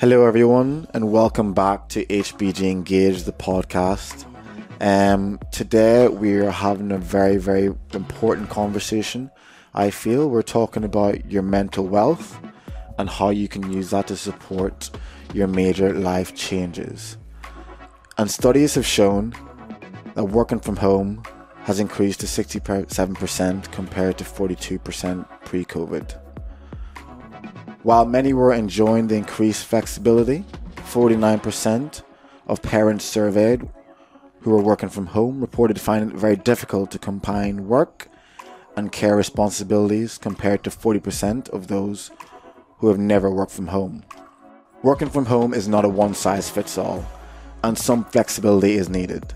Hello, everyone, and welcome back to HBG Engage, the podcast. Um, today, we are having a very, very important conversation. I feel we're talking about your mental wealth and how you can use that to support your major life changes. And studies have shown that working from home has increased to 67% compared to 42% pre COVID. While many were enjoying the increased flexibility, 49% of parents surveyed who were working from home reported finding it very difficult to combine work and care responsibilities compared to 40% of those who have never worked from home. Working from home is not a one size fits all, and some flexibility is needed.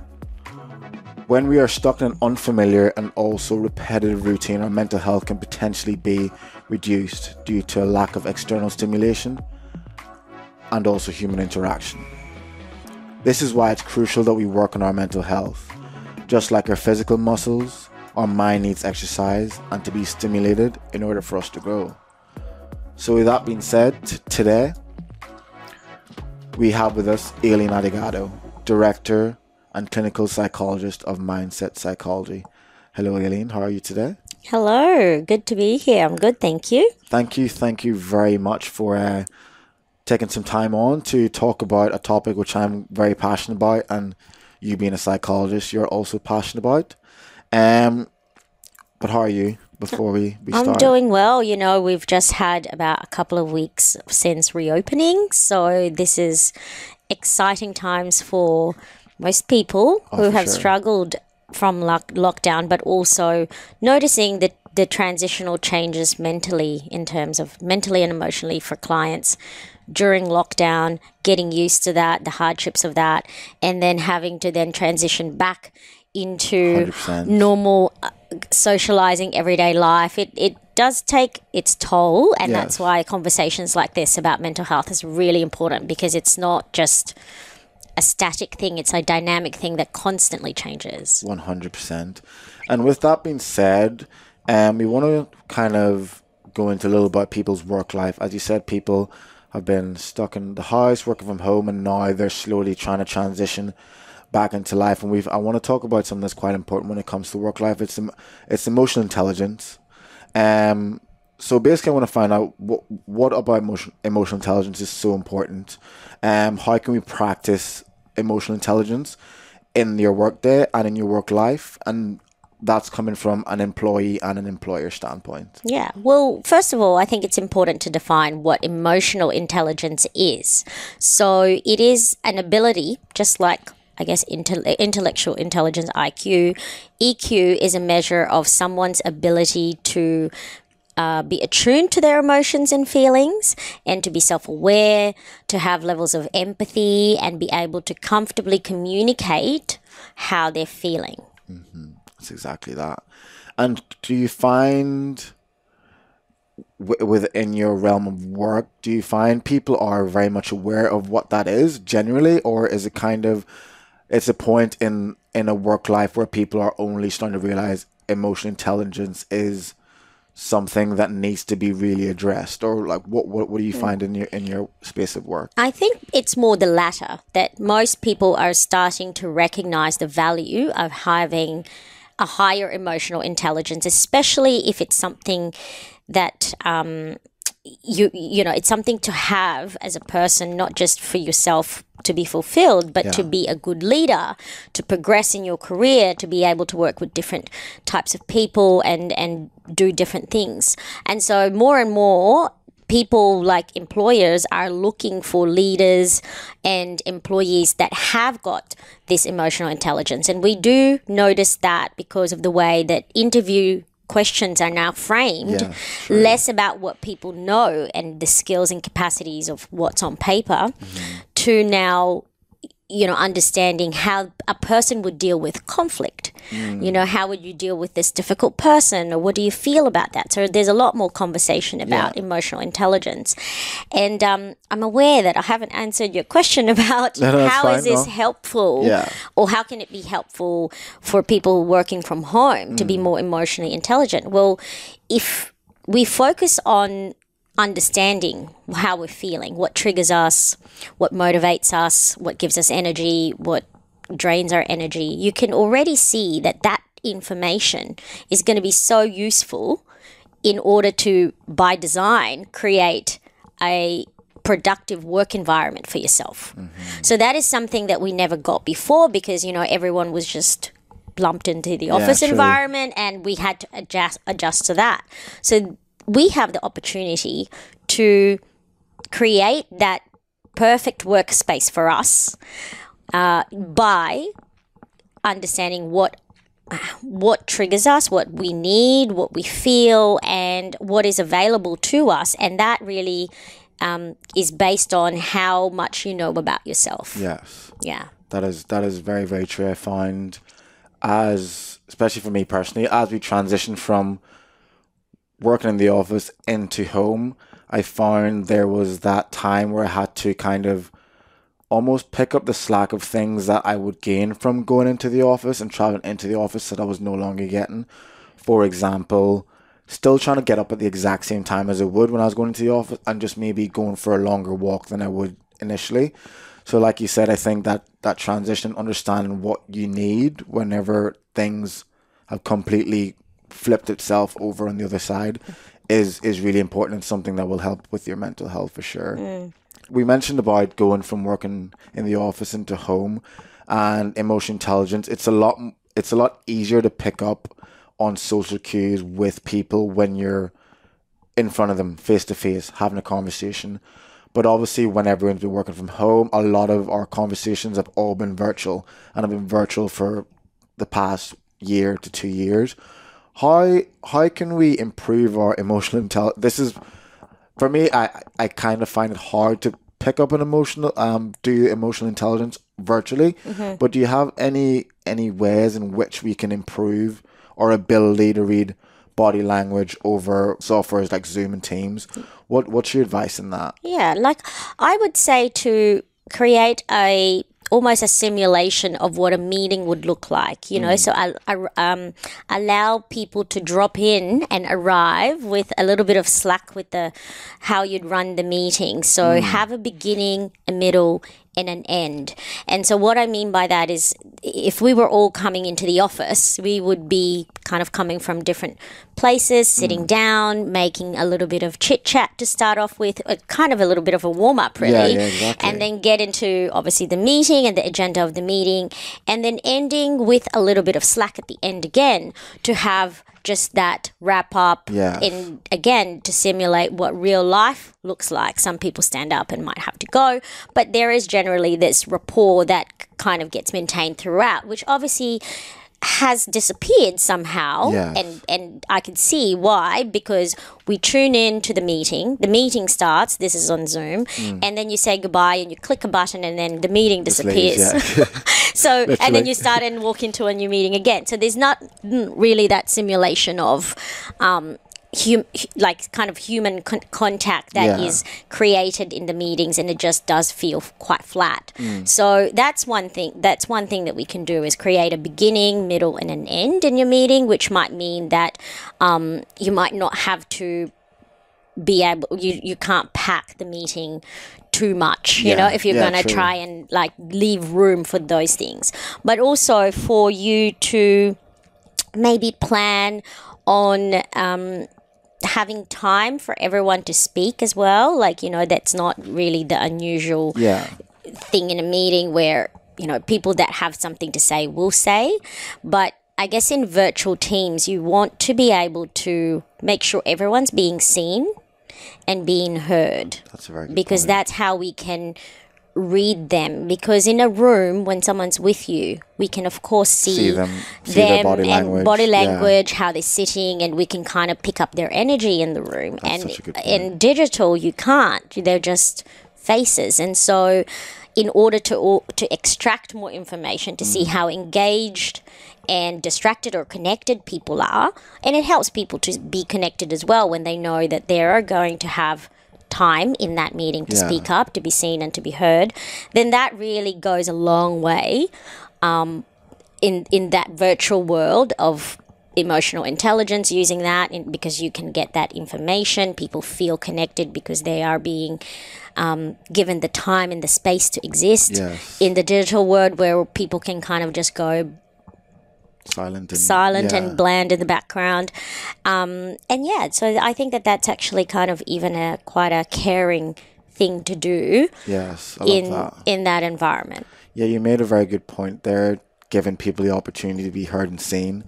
When we are stuck in an unfamiliar and also repetitive routine, our mental health can potentially be reduced due to a lack of external stimulation and also human interaction. This is why it's crucial that we work on our mental health. Just like our physical muscles, our mind needs exercise and to be stimulated in order for us to grow. So, with that being said, t- today we have with us Aileen Adigado, Director and clinical psychologist of Mindset Psychology. Hello, Aileen. How are you today? Hello. Good to be here. I'm good. Thank you. Thank you. Thank you very much for uh, taking some time on to talk about a topic which I'm very passionate about, and you being a psychologist, you're also passionate about. Um, but how are you? Before we, we I'm start, doing well. You know, we've just had about a couple of weeks since reopening, so this is exciting times for most people Oh, who have sure. struggled from lock- lockdown, but also noticing the the transitional changes mentally in terms of mentally and emotionally for clients during lockdown, getting used to that, the hardships of that, and then having to then transition back into 100%. normal uh, socializing everyday life. It it does take its toll, and Yeah. that's why conversations like this about mental health is really important because it's not just a static thing; it's a dynamic thing that constantly changes. One hundred percent. And with that being said, um, we want to kind of go into a little about people's work life. As you said, people have been stuck in the house, working from home, and now they're slowly trying to transition back into life. And we've I want to talk about something that's quite important when it comes to work life. It's it's emotional intelligence. Um. So basically, I want to find out what what about emotion, emotional intelligence is so important. Um. How can we practice emotional intelligence in your workday and in your work life, and that's coming from an employee and an employer standpoint. Yeah. Well, first of all, I think it's important to define what emotional intelligence is. So it is an ability, just like I guess intel- intellectual intelligence IQ. EQ is a measure of someone's ability to uh, be attuned to their emotions and feelings and to be self aware, to have levels of empathy and be able to comfortably communicate how they're feeling. That's exactly that. And do you find w- within your realm of work, do you find people are very much aware of what that is generally, or is it kind of it's a point in in a work life where people are only starting to realize emotional intelligence is something that needs to be really addressed, or like what what, what do you find in your in your space of work? I think it's more the latter that most people are starting to recognize the value of having a higher emotional intelligence, especially if it's something that um, you you know it's something to have as a person, not just for yourself to be fulfilled, but to be a good leader, to progress in your career, to be able to work with different types of people and and do different things. And so more and more people like employers are looking for leaders and employees that have got this emotional intelligence. And we do notice that because of the way that interview questions are now framed Yeah, less about what people know and the skills and capacities of what's on paper mm-hmm. to now you know understanding how a person would deal with conflict you know how would you deal with this difficult person or what do you feel about that so there's a lot more conversation about emotional intelligence and um, i'm aware that i haven't answered your question about No, no, how fine, is this no. helpful Yeah. or how can it be helpful for people working from home to Mm. be more emotionally intelligent well if we focus on understanding how we're feeling, what triggers us, what motivates us, what gives us energy, what drains our energy, you can already see that that information is going to be so useful in order to, by design, create a productive work environment for yourself. Mm-hmm. So that is something that we never got before because, you know, everyone was just lumped into the office yeah, environment and we had to adjust adjust to that. So we have the opportunity to create that perfect workspace for us uh, by understanding what what triggers us, what we need, what we feel, and what is available to us, and that really um, is based on how much you know about yourself. Yes. Yeah. That is that is very very true. I find as especially for me personally, as we transition from working in the office into home, I found there was that time where I had to kind of almost pick up the slack of things that I would gain from going into the office and traveling into the office that I was no longer getting. For example, still trying to get up at the exact same time as I would when I was going into the office and just maybe going for a longer walk than I would initially. So like you said, I think that that transition, understanding what you need whenever things have completely flipped itself over on the other side is is really important and something that will help with your mental health for sure. Mm we mentioned about going from working in the office into home and emotional intelligence. It's a lot. It's a lot easier to pick up on social cues with people when you're in front of them face to face having a conversation. But obviously, when everyone's been working from home, a lot of our conversations have all been virtual and have been virtual for the past year to two years. How how can we improve our emotional intelligence? This is for me. I I kind of find it hard to pick up an emotional um do emotional intelligence virtually mm-hmm. but do you have any any ways in which we can improve our ability to read body language over softwares like zoom and teams what what's your advice in that yeah like i would say to create a almost a simulation of what a meeting would look like, you know. Mm. So I, I um, allow people to drop in and arrive with a little bit of slack with the how you'd run the meeting. So mm. have a beginning, a middle, and an end. And so, what I mean by that is if we were all coming into the office, we would be kind of coming from different places, sitting mm. down, making a little bit of chit chat to start off with, uh, kind of a little bit of a warm up, really. Yeah, yeah, exactly. And then get into obviously the meeting and the agenda of the meeting, and then ending with a little bit of slack at the end again to have just that wrap up yeah. in again to simulate what real life looks like. Some people stand up and might have to go, but there is generally this rapport that kind of gets maintained throughout, which obviously has disappeared somehow and and I can see why because we tune in to the meeting the meeting starts this is on zoom mm. and then you say goodbye and you click a button and then the meeting disappears yeah. so Literally. and then you start and walk into a new meeting again so there's not really that simulation of um, hum, like kind of human con- contact that yeah. is created in the meetings and it just does feel quite flat mm. so that's one thing that's one thing that we can do is create a beginning middle and an end in your meeting which might mean that um, you might not have to be able you you can't pack the meeting too much you yeah, know if you're yeah, going to try and like leave room for those things but also for you to maybe plan on um, having time for everyone to speak as well. Like, you know, that's not really the unusual yeah. thing in a meeting where, you know, people that have something to say will say. But I guess in virtual teams, you want to be able to make sure everyone's being seen and being heard. That's very because point. that's how we can read them because in a room when someone's with you we can of course see, see them, see them body and language. body language yeah. how they're sitting and we can kind of pick up their energy in the room That's and in digital you can't they're just faces and so in order to to extract more information to mm. see how engaged and distracted or connected people are and it helps people to be connected as well when they know that they are going to have time in that meeting to yeah. speak up, to be seen and to be heard, then that really goes a long way um, in in that virtual world of emotional intelligence using that in, because you can get that information. People feel connected because they are being um, given the time and the space to exist Yes. in the digital world where people can kind of just go silent and silent yeah. and bland in the background. Um, and yeah, so I think that that's actually kind of even a quite a caring thing to do yes, I love in that. in that environment. Yeah, you made a very good point there, giving people the opportunity to be heard and seen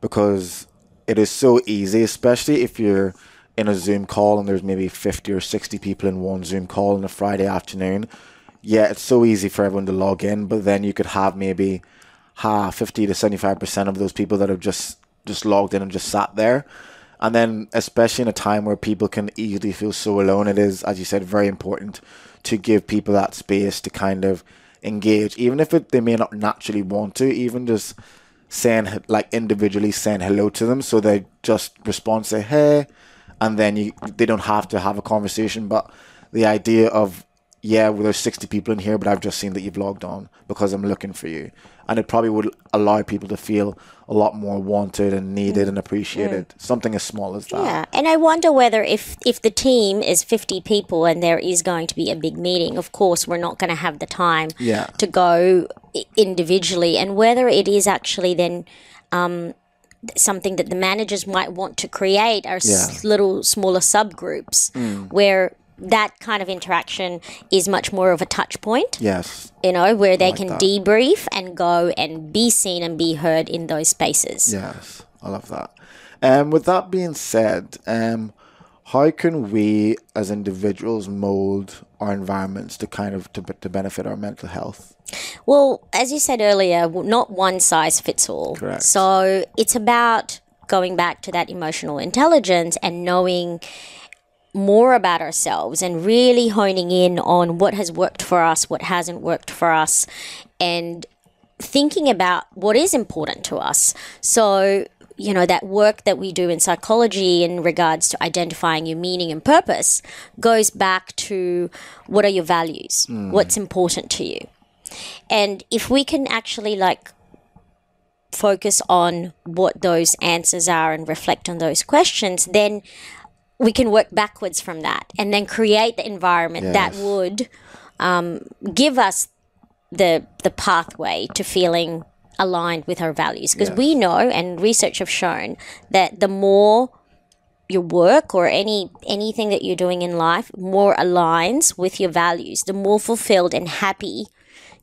because it is so easy, especially if you're in a Zoom call and there's maybe 50 or 60 people in one Zoom call on a Friday afternoon. Yeah, it's so easy for everyone to log in, but then you could have maybe half, 50 to 75% of those people that have just, just logged in and just sat there. And then, especially in a time where people can easily feel so alone, it is, as you said, very important to give people that space to kind of engage, even if it, they may not naturally want to, even just saying, like, individually saying hello to them. So they just respond, say, hey, and then you they don't have to have a conversation. But the idea of, yeah, well, there's 60 people in here, but I've just seen that you've logged on because I'm looking for you. And it probably would allow people to feel a lot more wanted and needed and appreciated. Something as small as that. Yeah, and I wonder whether if if the team is fifty people and there is going to be a big meeting, of course we're not going to have the time Yeah. to go individually, and whether it is actually then. Um, something that the managers might want to create are Yeah. Mm. little smaller subgroups where that kind of interaction is much more of a touch point Yes. you know where they like can that. debrief and go and be seen and be heard in those spaces Yes, I love that. Um, with that being said, um, how can we as individuals mold our environments to kind of to, to benefit our mental health? Well, as you said earlier, not one size fits all. Correct. So it's about going back to that emotional intelligence and knowing more about ourselves and really honing in on what has worked for us, what hasn't worked for us, and thinking about what is important to us. So, you know, that work that we do in psychology in regards to identifying your meaning and purpose goes back to what are your values? Mm. What's important to you? And if we can actually like focus on what those answers are and reflect on those questions, then we can work backwards from that and then create the environment that would um, give us the the pathway to feeling aligned with our values because Yes. we know and research have shown that the more your work or any anything that you're doing in life more aligns with your values the more fulfilled and happy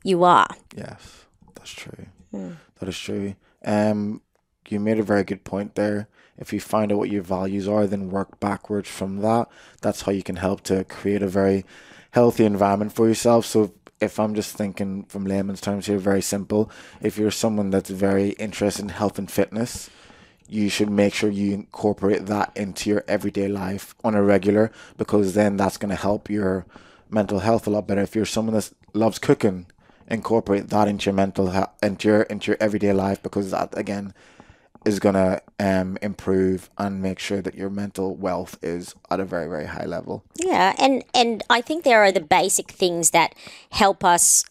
you are Yes, that's true. That is true. Um, you made a very good point there. If you find out what your values are, then work backwards from that. That's how you can help to create a very healthy environment for yourself. So if I'm just thinking from layman's terms here, very simple. If you're someone that's very interested in health and fitness, you should make sure you incorporate that into your everyday life on a regular because then that's going to help your mental health a lot better. If you're someone that loves cooking, incorporate that into your mental health, into your into your everyday life because that again is going to um, improve and make sure that your mental wealth is at a very very high level. Yeah, and and I think there are the basic things that help us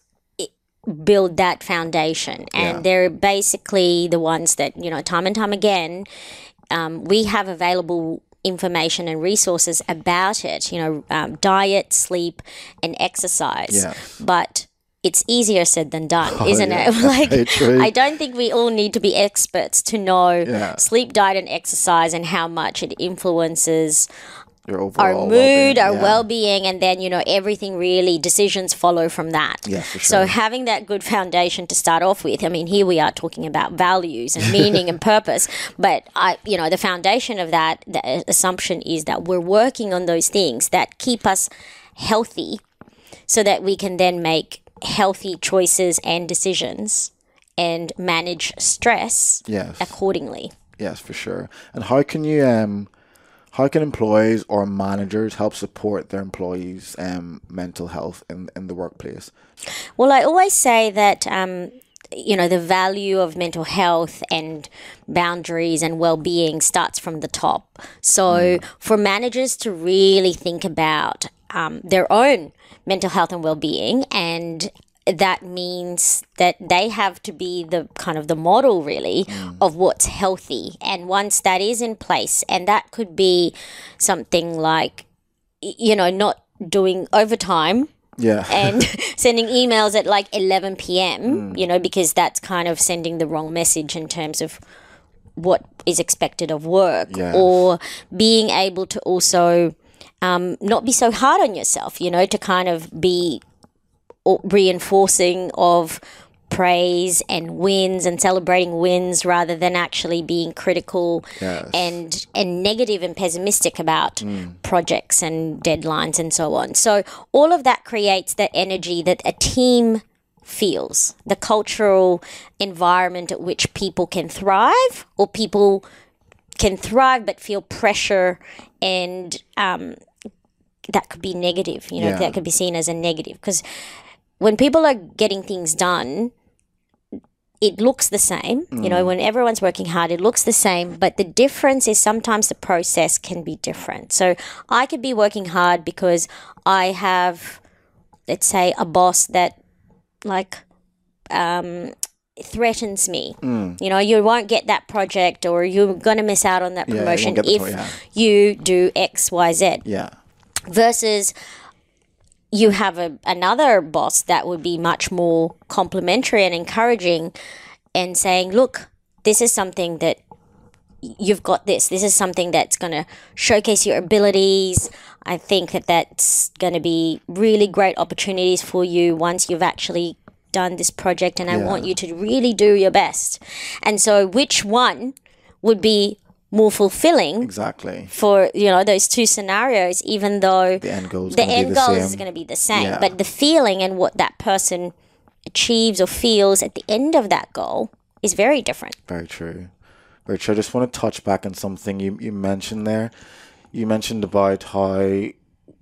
build that foundation, and Yeah. they're basically the ones that you know time and time again um, we have available information and resources about it. You know, um, diet, sleep, and exercise. Yes. But it's easier said than done, Oh, isn't yeah, it? like. I don't think we all need to be experts to know Yeah. sleep, diet, and exercise and how much it influences Your our mood, well-being, our yeah. well-being, and then you know everything really decisions follow from that. Yes, for So having that good foundation to start off with, I mean, here we are talking about values and meaning and purpose, but I, you know, the foundation of that the assumption is that we're working on those things that keep us healthy, so that we can then make healthy choices and decisions and manage stress Yes. accordingly. Yes, for sure. And how can you um how can employees or managers help support their employees' um mental health in, in the workplace? Well, I always say that, um, you know, the value of mental health and boundaries and well being starts from the top. So, for managers to really think about um, their own mental health and well being and that means that they have to be the kind of the model really of what's healthy. And once that is in place and that could be something like you know not doing overtime Yeah. and sending emails at like 11 p.m., you know, because that's kind of sending the wrong message in terms of what is expected of work Yes. or being able to also um, not be so hard on yourself, you know, to kind of be reinforcing of praise and wins and celebrating wins rather than actually being critical Yes. and and negative and pessimistic about projects and deadlines and so on. So all of that creates that energy that a team feels, the cultural environment at which people can thrive or people can thrive but feel pressure and um, that could be negative, you know, Yeah. that could be seen as a negative because when people are getting things done, it looks the same. You know, when everyone's working hard, it looks the same. But the difference is sometimes the process can be different. So I could be working hard because I have, let's say, a boss that like um, threatens me. You know, you won't get that project or you're going to miss out on that promotion the if yeah. you do X, Y, Z yeah. versus you have a, another boss that would be much more complimentary and encouraging and saying look this is something that you've got this. This is something that's going to showcase your abilities. I think that that's going to be really great opportunities for you once you've actually done this project and i Yeah. want you to really do your best. And so which one would be more fulfilling Exactly. for you know those two scenarios even though The end goal is the end goal is going to be the same Yeah. but the feeling and what that person achieves or feels at the end of that goal is very different Very true. Very true. I just want to touch back on something you, you mentioned there. You mentioned about how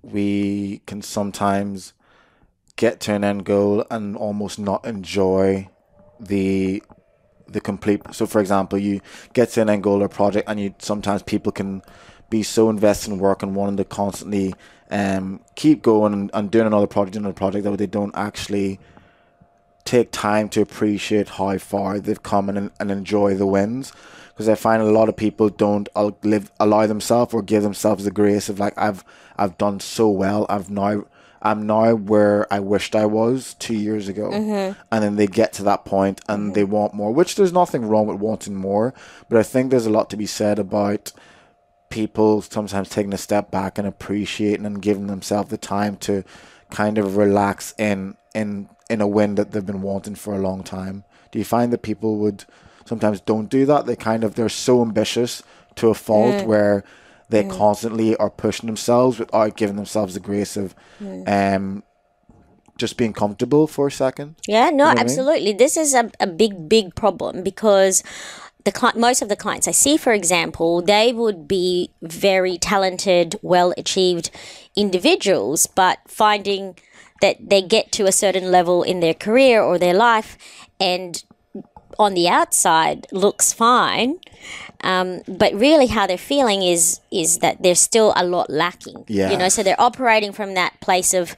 we can sometimes get to an end goal and almost not enjoy the the complete so for example you get to an end goal or project and you sometimes people can be so invested in work and wanting to constantly um keep going and, and doing another project another project that they don't actually take time to appreciate how far they've come and, and enjoy the wins. Because I find a lot of people don't live allow themselves or give themselves the grace of like I've I've done so well. I've now I'm now where I wished I was two years ago mm-hmm. and then they get to that point and they mm-hmm. want more which there's nothing wrong with wanting more but I think there's a lot to be said about people sometimes taking a step back and appreciating and giving themselves the time to kind of relax in in in a win that they've been wanting for a long time. Do you find that people would sometimes don't do that? They kind of they're so ambitious to a fault mm. where they constantly are pushing themselves without giving themselves the grace of um just being comfortable for a second. Yeah, no, what I mean? absolutely. This is a, a big, big problem because the cli- most of the clients I see, for example, they would be very talented, well achieved individuals, but finding that they get to a certain level in their career or their life and on the outside looks fine. Um, but really, how they're feeling is is that there's still a lot lacking. Yeah. You know, so they're operating from that place of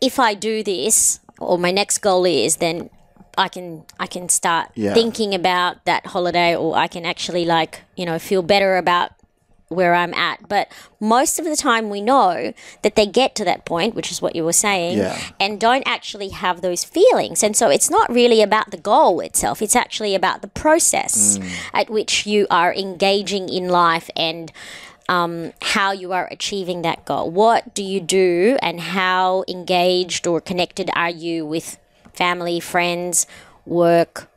if I do this or my next goal is then I can I can start Yeah. thinking about that holiday or I can actually like, you know, feel better about where I'm at. But most of the time we know that they get to that point, which is what you were saying, Yeah. and don't actually have those feelings. And so it's not really about the goal itself. It's actually about the process at which you are engaging in life and um, how you are achieving that goal. What do you do, and how engaged or connected are you with family, friends, work,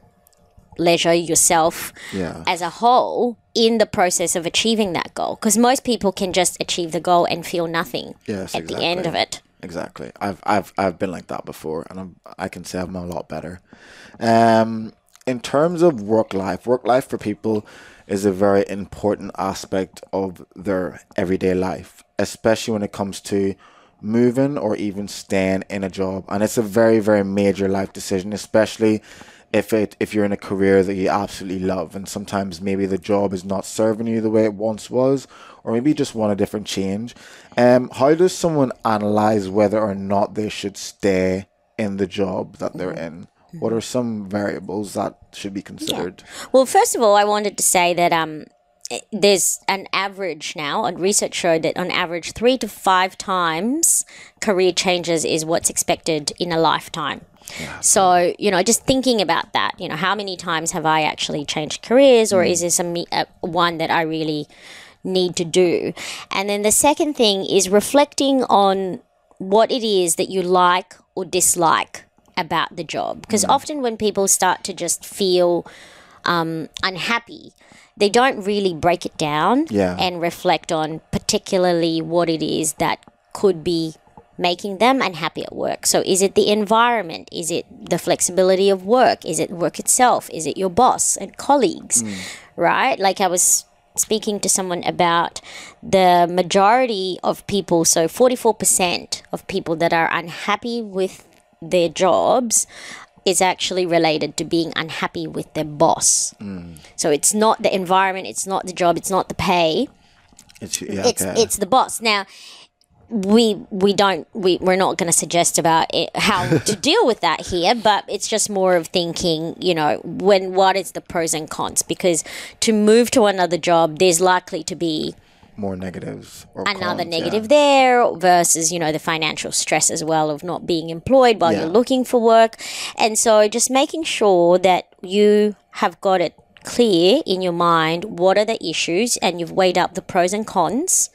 leisure, yourself Yeah. as a whole in the process of achieving that goal? Because most people can just achieve the goal and feel nothing Yes, at the end of it. Exactly. I've I've I've been like that before, and I'm, I can say I'm a lot better. Um, in terms of work life, work life for people is a very important aspect of their everyday life, especially when it comes to moving or even staying in a job, and it's a very very major life decision, especially if it if you're in a career that you absolutely love and sometimes maybe the job is not serving you the way it once was or maybe you just want a different change um how does someone analyze whether or not they should stay in the job that they're Mm-hmm. in? What are some variables that should be considered? Well, first of all, I wanted to say that um, Eh, there's an average now, and research showed that on average, three to five times career changes is what's expected in a lifetime. So, you know, just thinking about that, you know, how many times have I actually changed careers, or mm. is this a, me- a uh, one that I really need to do? And then the second thing is reflecting on what it is that you like or dislike about the job. Because mm. often when people start to just feel um, unhappy, they don't really break it down Yeah. and reflect on particularly what it is that could be making them unhappy at work. So is it the environment? Is it the flexibility of work? Is it work itself? Is it your boss and colleagues? Right? Like I was speaking to someone about the majority of people, so 44% of people that are unhappy with their jobs is actually related to being unhappy with their boss. Mm. So it's not the environment, it's not the job, it's not the pay It's, yeah, it's okay. it's the boss now we we don't we, we're not going to suggest about it, how to deal with that here but it's just more of thinking you know when what is the pros and cons because to move to another job there's likely to be more negatives or another cons, negative yeah. there versus you know the financial stress as well of not being employed while Yeah. you're looking for work and so just making sure that you have got it clear in your mind what are the issues and you've weighed up the pros and cons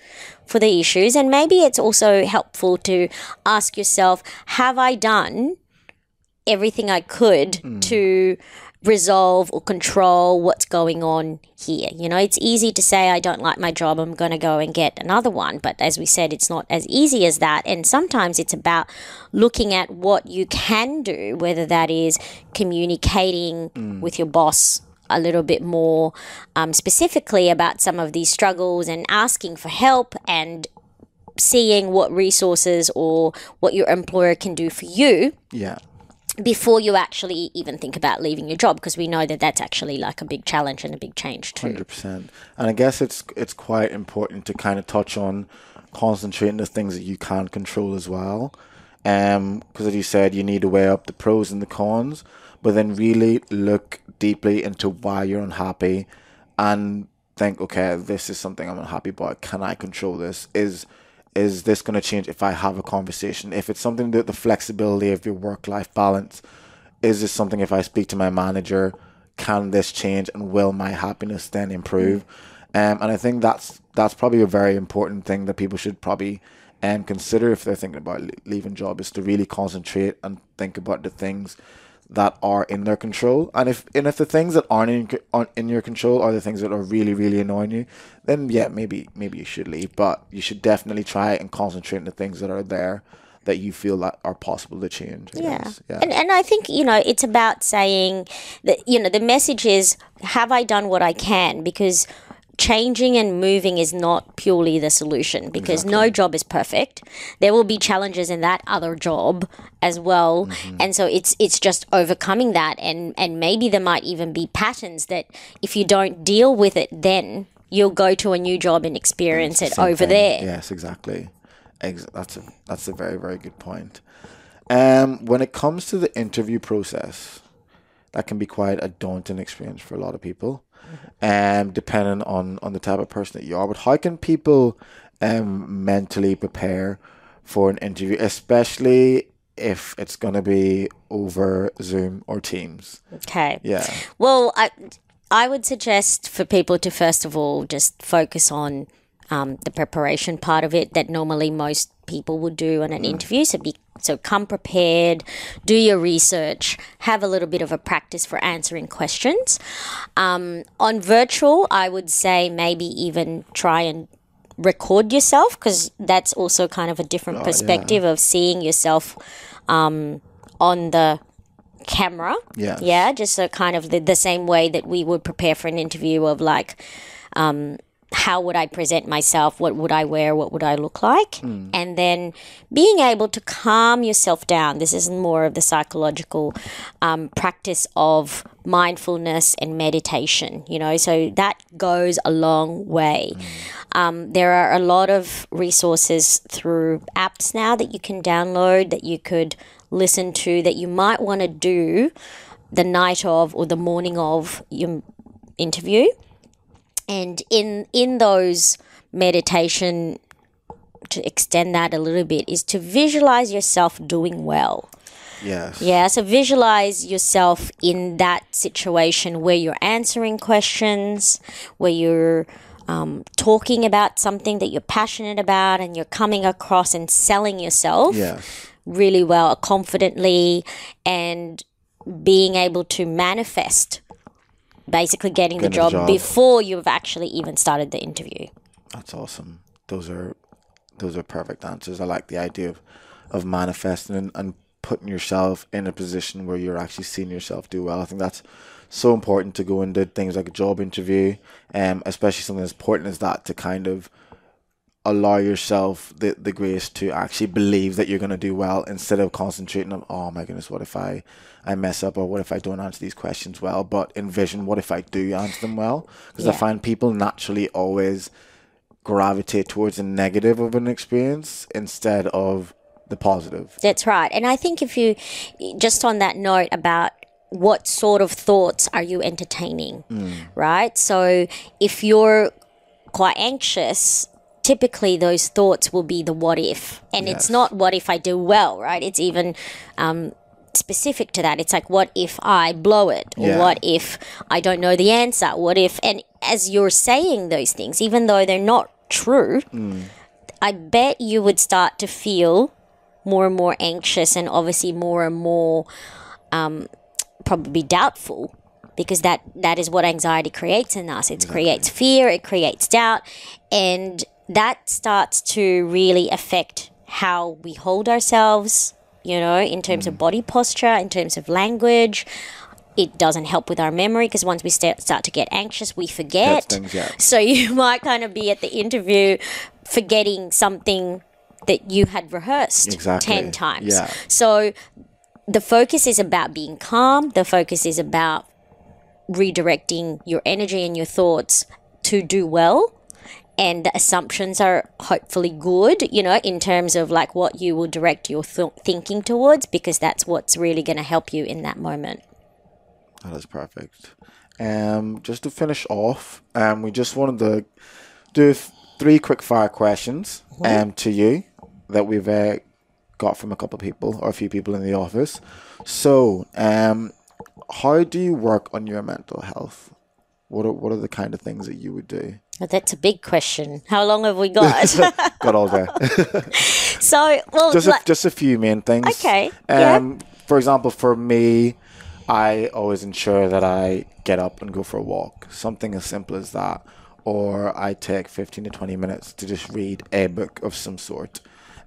for the issues and maybe it's also helpful to ask yourself have i done everything i could hmm. to resolve or control what's going on here. You know, it's easy to say, I don't like my job, I'm going to go and get another one. But as we said, it's not as easy as that. And sometimes it's about looking at what you can do, whether that is communicating with your boss a little bit more um, specifically about some of these struggles and asking for help and seeing what resources or what your employer can do for you Yeah. Before you actually even think about leaving your job because we know that that's actually like a big challenge and a big change too. Hundred percent. And I guess it's it's quite important to kind of touch on concentrating the things that you can't control as well. Um, because as you said, you need to weigh up the pros and the cons, but then really look deeply into why you're unhappy, and think, okay, this is something I'm unhappy about. Can I control this? Is is this going to change if I have a conversation? If it's something that the flexibility of your work life balance, is this something if I speak to my manager, can this change and will my happiness then improve? Um, and I think that's that's probably a very important thing that people should probably um, consider if they're thinking about le- leaving job is to really concentrate and think about the things that are in their control. And if and if the things that aren't in aren't in your control are the things that are really really annoying you, then yeah, maybe maybe you should leave. But you should definitely try and concentrate on the things that are there that you feel that are possible to change. Yeah. yeah. And, and I think, you know, it's about saying that, you know, the message is have I done what I can? Because changing and moving is not purely the solution because no job is perfect. There will be challenges in that other job as well. And so it's it's just overcoming that and and maybe there might even be patterns that if you don't deal with it then you'll go to a new job and experience it over thing. there. Yes, exactly. Ex- that's a that's a very very good point. Um, when it comes to the interview process, that can be quite a daunting experience for a lot of people, um, depending on on the type of person that you are. But how can people um mentally prepare for an interview, especially if it's going to be over Zoom or Teams? Okay. Yeah, Well, I I would suggest for people to first of all just focus on um, the preparation part of it that normally most people would do on an interview. So be so come prepared, do your research, have a little bit of a practice for answering questions. Um, on virtual, I would say maybe even try and record yourself because that's also kind of a different perspective of seeing yourself um, on the camera. Yes. Yeah, just so kind of the, the same way that we would prepare for an interview of like, um, how would I present myself? What would I wear? What would I look like? And then being able to calm yourself down. This is more of the psychological um, practice of mindfulness and meditation, you know, so that goes a long way. Um, there are a lot of resources through apps now that you can download that you could listen to that you might want to do the night of or the morning of your interview and in in those meditation to extend that a little bit is to visualize yourself doing well Yes. yeah so visualize yourself in that situation where you're answering questions where you're um, talking about something that you're passionate about and you're coming across and selling yourself Yes. really well confidently and being able to manifest basically getting, the, Getting the job job. before you've actually even started the interview That's awesome. Those are those are perfect answers. I like the idea of, of manifesting and, and putting yourself in a position where you're actually seeing yourself do well. I think that's so important to go into things like a job interview, um, especially something as important as that to kind of allow yourself the, the grace to actually believe that you're going to do well instead of concentrating on oh my goodness what if I I mess up or what if I don't answer these questions well? But envision what if I do answer them well? Because I find people naturally always gravitate towards the negative of an experience instead of the positive. That's right. And I think if you, just on that note about what sort of thoughts are you entertaining, mm. right? So if you're quite anxious, typically those thoughts will be the what if. And Yes. it's not what if I do well, right? It's even um, specific to that. It's like, what if I blow it? Or Yeah. what if I don't know the answer? What if, and as you're saying those things, even though they're not true, I bet you would start to feel more and more anxious and obviously more and more um, probably doubtful because that that is what anxiety creates in us it creates fear it creates doubt and that starts to really affect how we hold ourselves you know in terms of mm. body posture in terms of language it doesn't help with our memory because once we start, start to get anxious we forget things, yeah. so you might kind of be at the interview forgetting something that you had rehearsed Exactly. 10 times. Yeah. So the focus is about being calm, the focus is about redirecting your energy and your thoughts to do well. And the assumptions are hopefully good, you know, in terms of like what you will direct your th- thinking towards, because that's what's really going to help you in that moment. That is perfect. Um, just to finish off, um, we just wanted to do th- three quick fire questions um, to you that we've uh, got from a couple of people or a few people in the office. So, um, how do you work on your mental health? What are, what are the kind of things that you would do? That's a big question. How long have we got? Got all day. so, well, just a, like- just a few main things. Okay, yeah. Um, for example, for me, I always ensure that I get up and go for a walk. Something as simple as that, or I take fifteen to twenty minutes to just read a book of some sort,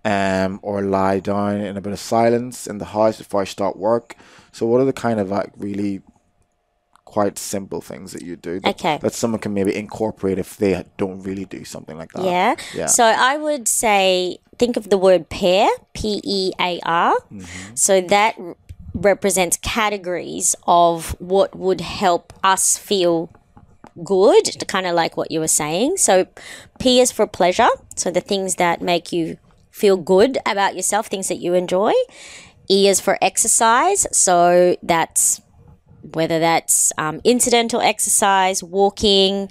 um, or lie down in a bit of silence in the house before I start work. So, what are the kind of like really quite simple things that you do that, Okay. that someone can maybe incorporate if they don't really do something like that? Yeah. Yeah. So I would say think of the word pair, P E A R. Mm-hmm. So that represents categories of what would help us feel good, kind of like what you were saying. So P is for pleasure. So the things that make you feel good about yourself, things that you enjoy. E is for exercise. So that's whether that's um, incidental exercise, walking,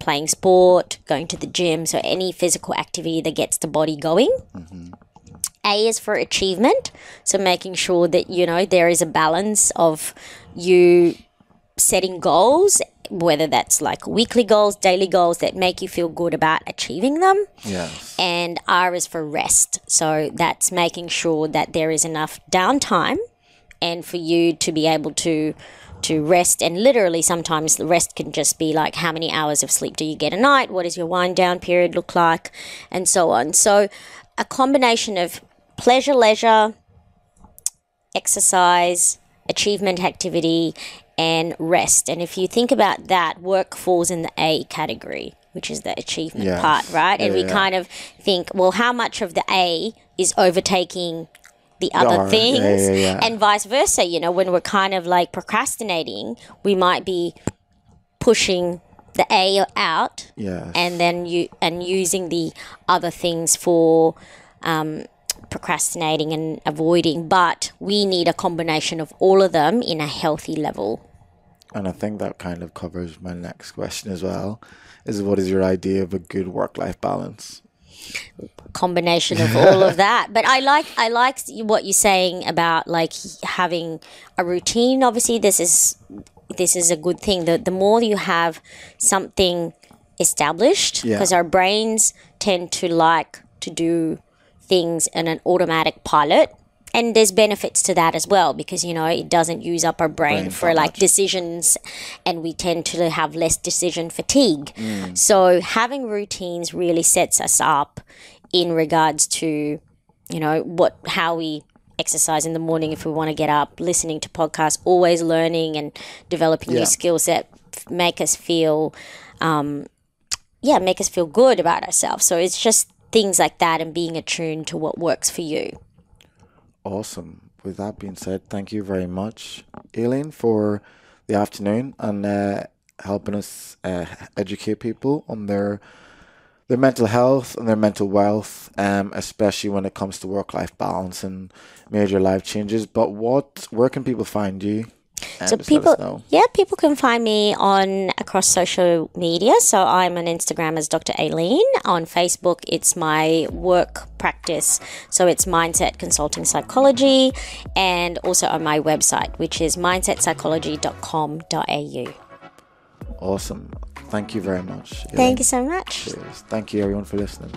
playing sport, going to the gym, so any physical activity that gets the body going. A is for achievement, so making sure that you know there is a balance of you setting goals, whether that's like weekly goals, daily goals that make you feel good about achieving them. Yes. And R is for rest, so that's making sure that there is enough downtime and for you to be able to to rest and literally sometimes the rest can just be like how many hours of sleep do you get a night what does your wind down period look like and so on so a combination of pleasure leisure exercise achievement activity and rest. And if you think about that, work falls in the A category, which is the achievement Yes. part, right? and Yeah, we yeah. kind of think, well, how much of the A is overtaking the other R, yeah, things? yeah, yeah. And vice versa, you know, when we're kind of like procrastinating, we might be pushing the A out Yes. and then you and using the other things for um, procrastinating and avoiding. But we need a combination of all of them in a healthy level. And I think that kind of covers my next question as well. Is what is your idea of a good work life balance? Combination of all of that. But I like I like what you're saying about like having a routine. Obviously, this is this is a good thing. The the more you have something established, Yeah. because our brains tend to like to do things in an automatic pilot. And there's benefits to that as well because you know it doesn't use up our brain, Brain for like much. decisions and we tend to have less decision fatigue. So having routines really sets us up in regards to you know what how we exercise in the morning if we want to get up listening to podcasts always learning and developing Yeah. new skills that make us feel um yeah make us feel good about ourselves so it's just things like that and being attuned to what works for you Awesome. With that being said, thank you very much, Aileen, for the afternoon and uh, helping us uh, educate people on their their mental health and their mental wealth, um, especially when it comes to work life balance and major life changes. But what, where can people find you? So people, yeah, people can find me on across social media. So I'm on Instagram as Dr. Aileen. On Facebook, it's my work practice. So it's Mindset Consulting Psychology, and also on my website, which is mindsetpsychology.com.au. Awesome. Thank you very much. Thank you so much. Cheers. Thank you, everyone, for listening.